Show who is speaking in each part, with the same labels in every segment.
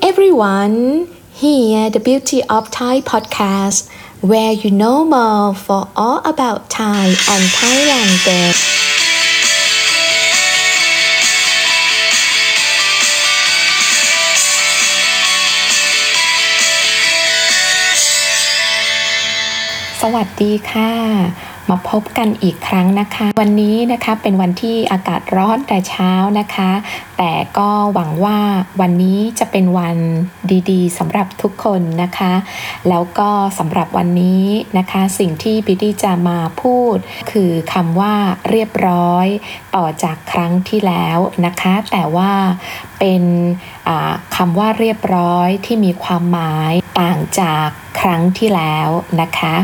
Speaker 1: everyone. Here, the Beauty of Thai podcast, where you know more for all about Thai and Thai language. สวัสดีค่ะ มาพบกันอีกครั้งนะคะ วันนี้นะคะเป็นวันที่อากาศร้อนแต่เช้านะคะ แต่ก็หวังว่าวันนี้จะเป็นวันดีๆสำหรับทุกคนนะคะ แล้วก็สำหรับวันนี้นะคะ สิ่งที่บิดี้จะมาพูด คือคำว่าเรียบร้อย ต่อจากครั้งที่แล้วนะคะ แต่ว่าเป็นคำว่าเรียบร้อยที่มีความหมายต่างจากครั้งที่แล้วนะคะ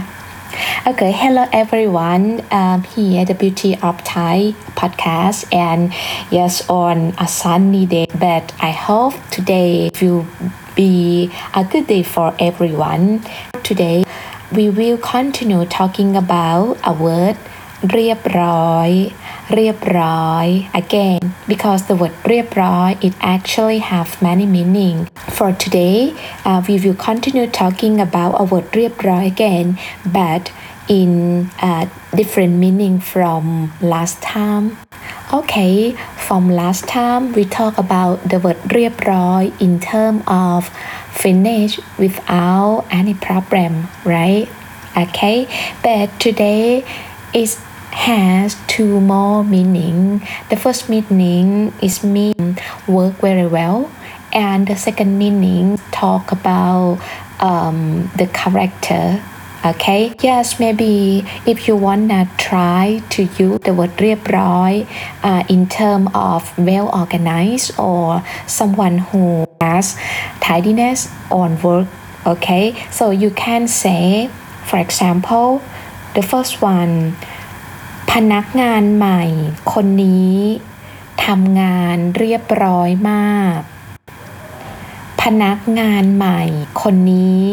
Speaker 1: Okay, hello everyone. Um, here the Beauty of Thai podcast, and yes, on a sunny day. But I hope today will be a good day for everyone. Today, we will continue talking about a word เรียบร้อยเรียบร้อย again because the word เรียบร้อย it actually have many meaning for today uh, we will continue talking about a word เรียบร้อย again but in uh, different meaning from last time okay from last time we talk about the word เรียบร้อย in term of finish without any problem right okay but today is has two more meaning. The first meaning is mean work very well, and the second meaning talk about um, the character. Okay, yes, maybe if you wanna try to use the word เรียบร้อย uh, in term of well organized or someone who has tidiness on work. Okay, so you can say, for example, the first one พนักงานใหม่ คนนี้ทำงานเรียบร้อยมาก พนักงานใหม่ คนนี้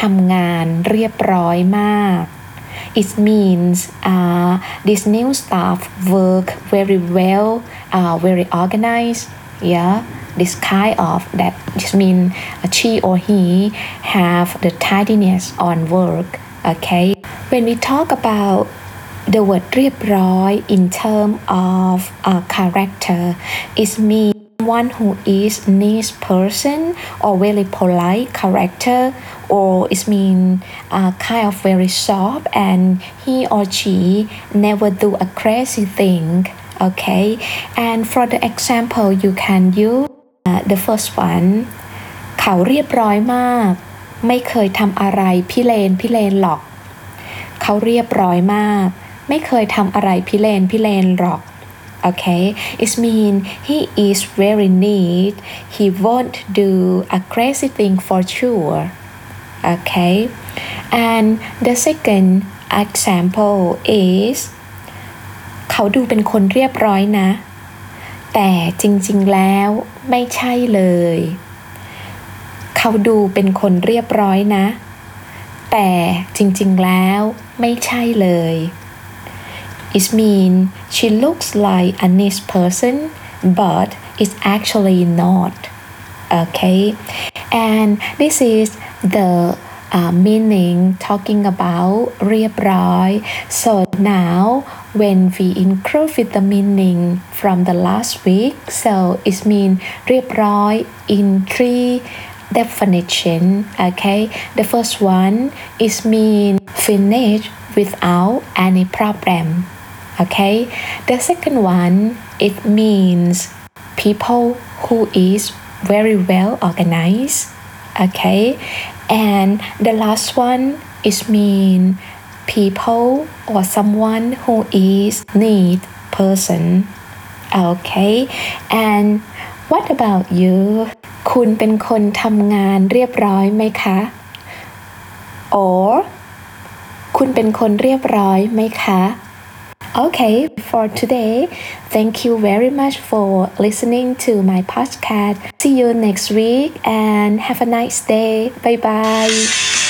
Speaker 1: ทำงานเรียบร้อยมาก it means uh, this new staff work very well uh, very organized yeah this kind of that just mean she or he have the tidiness on work okay when we talk about the word เรียบร้อย in term of a character is mean one who is nice person or very polite character or is mean uh, kind of very soft and he or she never do a crazy thing okay and for the example you can use uh, the first one เขาเรียบร้อยมาก ไม่เคยทำอะไรพิเลนพิเลนหรอก เขาเรียบร้อยมาก ไม่เคยทำอะไรพิเรนพิเรนหรอก okay it means he is very neat he won't do a crazy thing for sure okay and the second example is เขาดูเป็นคนเรียบร้อยนะ แต่จริงๆแล้วไม่ใช่เลย เขาดูเป็นคนเรียบร้อยนะ แต่จริงๆแล้วไม่ใช่เลย It means she looks like a nice person, but is actually not. Okay, and this is the uh, meaning talking about เรียบร้อย so now when we include with the meaning from the last week so it mean เรียบร้อย in three definition okay the first one is mean finish without any problem Okay the second one it means people who is very well organized okay and the last one is mean people or someone who is need person okay and what about you คุณเป็นคนทำงานเรียบร้อยไหมคะ or คุณเป็นคนเรียบร้อยไหมคะ Okay, for today, thank you very much for listening to my podcast. See you next week and have a nice day. Bye bye.